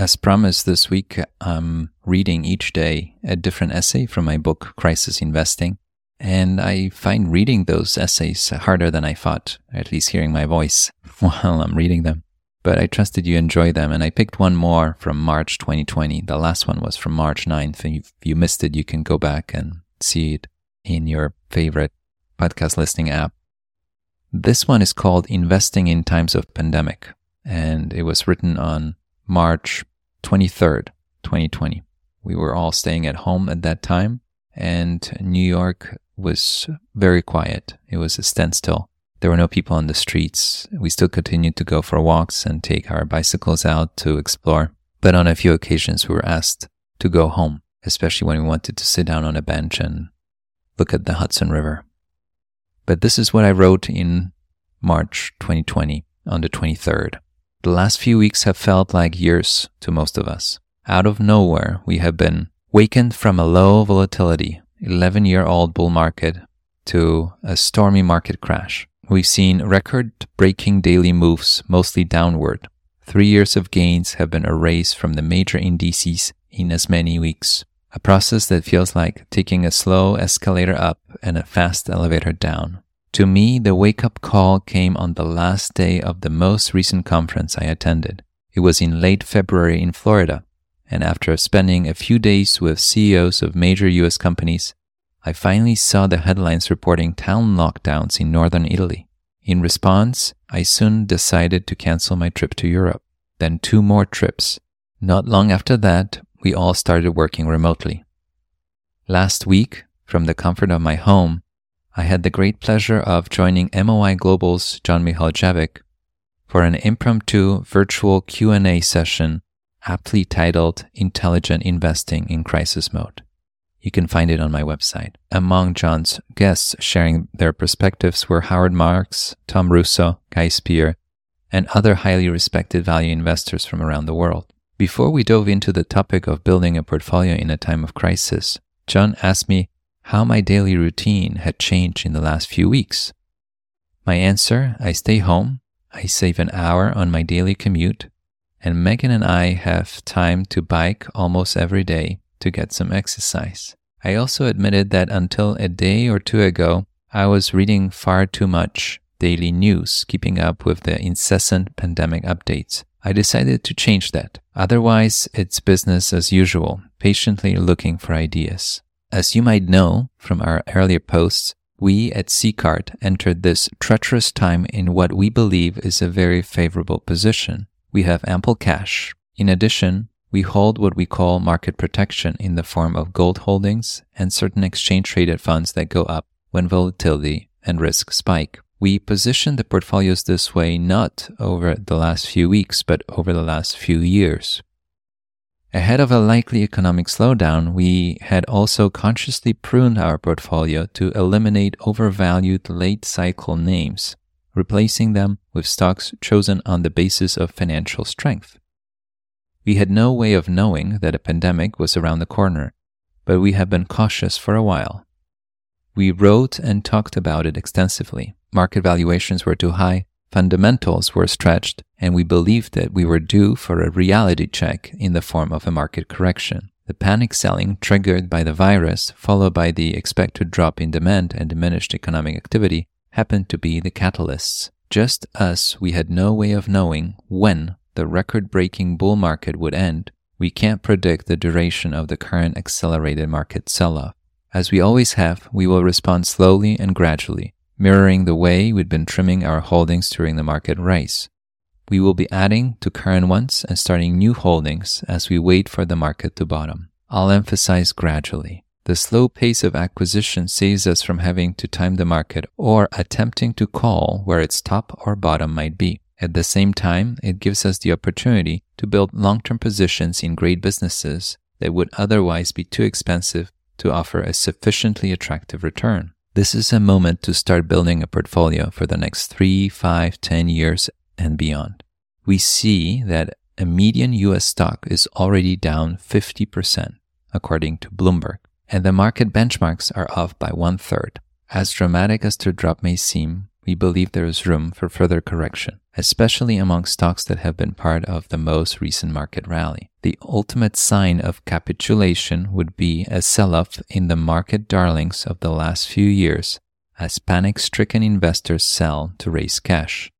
As promised this week, I'm reading each day a different essay from my book, Crisis Investing. And I find reading those essays harder than I thought, at least hearing my voice while I'm reading them. But I trusted you enjoy them, and I picked one more from March 2020. The last one was from March 9th. And if you missed it, you can go back and see it in your favorite podcast listening app. This one is called Investing in Times of Pandemic, and it was written on March 23rd, 2020. We were all staying at home at that time, and New York was very quiet. It was a standstill. There were no people on the streets. We still continued to go for walks and take our bicycles out to explore. But on a few occasions, we were asked to go home, especially when we wanted to sit down on a bench and look at the Hudson River. But this is what I wrote in March 2020 on the 23rd. The last few weeks have felt like years to most of us. Out of nowhere, we have been wakened from a low volatility, 11 year old bull market to a stormy market crash. We've seen record breaking daily moves, mostly downward. Three years of gains have been erased from the major indices in as many weeks. A process that feels like taking a slow escalator up and a fast elevator down. To me, the wake up call came on the last day of the most recent conference I attended. It was in late February in Florida, and after spending a few days with CEOs of major US companies, I finally saw the headlines reporting town lockdowns in northern Italy. In response, I soon decided to cancel my trip to Europe, then two more trips. Not long after that, we all started working remotely. Last week, from the comfort of my home, I had the great pleasure of joining MOI Global's Jon Mihaljevic for an impromptu virtual Q&A session aptly titled Intelligent Investing in Crisis Mode. You can find it on my website. Among Jon's guests sharing their perspectives were Howard Marks, Tom Russo, Guy Spier, and other highly respected value investors from around the world. Before we dove into the topic of building a portfolio in a time of crisis, John asked me how my daily routine had changed in the last few weeks. My answer I stay home, I save an hour on my daily commute, and Megan and I have time to bike almost every day to get some exercise. I also admitted that until a day or two ago, I was reading far too much daily news, keeping up with the incessant pandemic updates. I decided to change that. Otherwise, it's business as usual, patiently looking for ideas. As you might know from our earlier posts, we at Sicart entered this treacherous time in what we believe is a very favorable position. We have ample cash. In addition, we hold what we call market protection in the form of gold holdings and certain exchange traded funds that go up when volatility and risk spike. We position the portfolios this way not over the last few weeks, but over the last few years. Ahead of a likely economic slowdown, we had also consciously pruned our portfolio to eliminate overvalued late cycle names, replacing them with stocks chosen on the basis of financial strength. We had no way of knowing that a pandemic was around the corner, but we have been cautious for a while. We wrote and talked about it extensively. Market valuations were too high, fundamentals were stretched, and we believed that we were due for a reality check in the form of a market correction. The panic selling triggered by the virus, followed by the expected drop in demand and diminished economic activity, happened to be the catalysts. Just as we had no way of knowing when the record breaking bull market would end, we can't predict the duration of the current accelerated market sell off. As we always have, we will respond slowly and gradually, mirroring the way we'd been trimming our holdings during the market rise. We will be adding to current ones and starting new holdings as we wait for the market to bottom. I'll emphasize gradually. The slow pace of acquisition saves us from having to time the market or attempting to call where its top or bottom might be. At the same time, it gives us the opportunity to build long term positions in great businesses that would otherwise be too expensive to offer a sufficiently attractive return. This is a moment to start building a portfolio for the next three, five, ten years and beyond. We see that a median US stock is already down 50%, according to Bloomberg, and the market benchmarks are off by one third. As dramatic as the drop may seem, we believe there is room for further correction, especially among stocks that have been part of the most recent market rally. The ultimate sign of capitulation would be a sell off in the market darlings of the last few years as panic stricken investors sell to raise cash.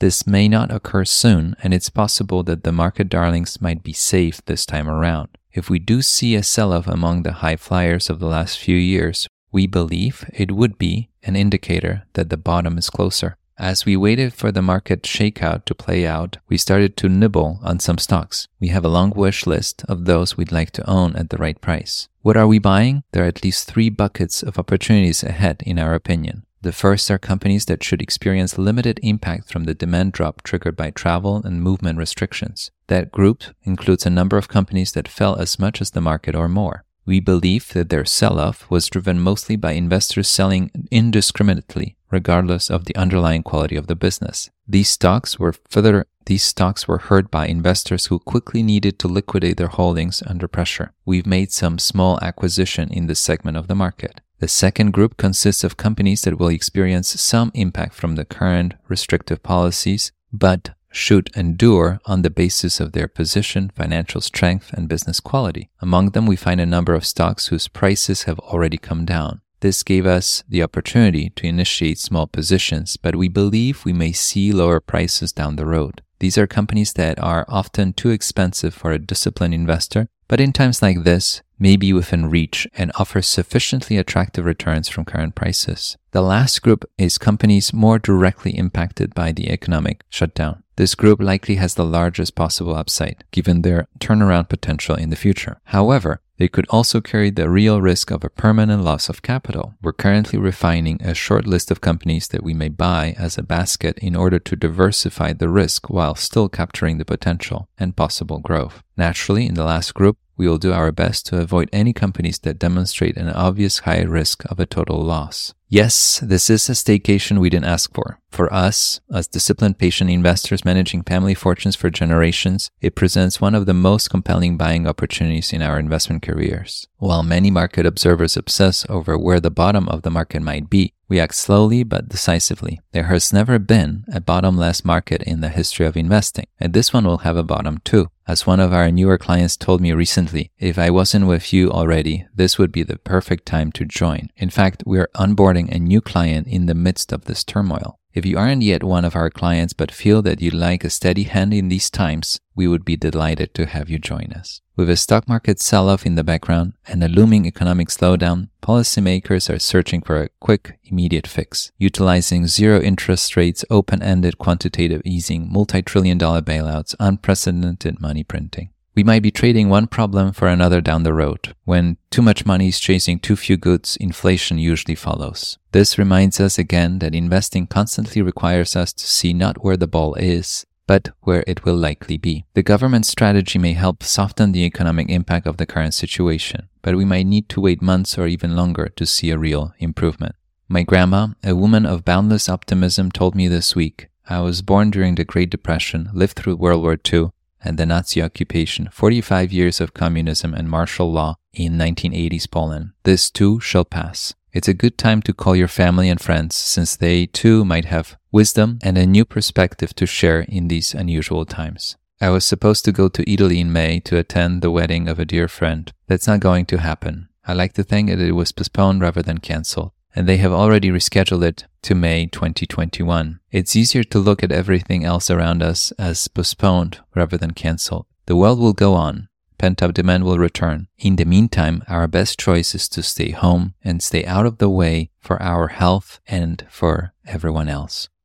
This may not occur soon, and it's possible that the market darlings might be safe this time around. If we do see a sell off among the high flyers of the last few years, we believe it would be an indicator that the bottom is closer. As we waited for the market shakeout to play out, we started to nibble on some stocks. We have a long wish list of those we'd like to own at the right price. What are we buying? There are at least three buckets of opportunities ahead, in our opinion. The first are companies that should experience limited impact from the demand drop triggered by travel and movement restrictions. That group includes a number of companies that fell as much as the market or more. We believe that their sell off was driven mostly by investors selling indiscriminately, regardless of the underlying quality of the business. These stocks were further these stocks were hurt by investors who quickly needed to liquidate their holdings under pressure. We've made some small acquisition in this segment of the market. The second group consists of companies that will experience some impact from the current restrictive policies, but should endure on the basis of their position, financial strength, and business quality. Among them, we find a number of stocks whose prices have already come down. This gave us the opportunity to initiate small positions, but we believe we may see lower prices down the road. These are companies that are often too expensive for a disciplined investor, but in times like this, may be within reach and offer sufficiently attractive returns from current prices. The last group is companies more directly impacted by the economic shutdown. This group likely has the largest possible upside, given their turnaround potential in the future. However, they could also carry the real risk of a permanent loss of capital. We're currently refining a short list of companies that we may buy as a basket in order to diversify the risk while still capturing the potential and possible growth. Naturally, in the last group, we will do our best to avoid any companies that demonstrate an obvious high risk of a total loss. Yes, this is a staycation we didn't ask for. For us, as disciplined patient investors managing family fortunes for generations, it presents one of the most compelling buying opportunities in our investment careers. While many market observers obsess over where the bottom of the market might be, we act slowly but decisively. There has never been a bottomless market in the history of investing, and this one will have a bottom too. As one of our newer clients told me recently, if I wasn't with you already, this would be the perfect time to join. In fact, we are onboarding a new client in the midst of this turmoil. If you aren't yet one of our clients but feel that you'd like a steady hand in these times, we would be delighted to have you join us. With a stock market sell off in the background and a looming economic slowdown, policymakers are searching for a quick, immediate fix, utilizing zero interest rates, open ended quantitative easing, multi trillion dollar bailouts, unprecedented money printing. We might be trading one problem for another down the road. When too much money is chasing too few goods, inflation usually follows. This reminds us again that investing constantly requires us to see not where the ball is, but where it will likely be. The government strategy may help soften the economic impact of the current situation, but we might need to wait months or even longer to see a real improvement. My grandma, a woman of boundless optimism, told me this week I was born during the Great Depression, lived through World War II, and the Nazi occupation, 45 years of communism and martial law in 1980s Poland. This too shall pass. It's a good time to call your family and friends since they too might have wisdom and a new perspective to share in these unusual times. I was supposed to go to Italy in May to attend the wedding of a dear friend. That's not going to happen. I like to think that it was postponed rather than cancelled and they have already rescheduled it to May 2021. It's easier to look at everything else around us as postponed rather than canceled. The world will go on. Pent up demand will return. In the meantime, our best choice is to stay home and stay out of the way for our health and for everyone else.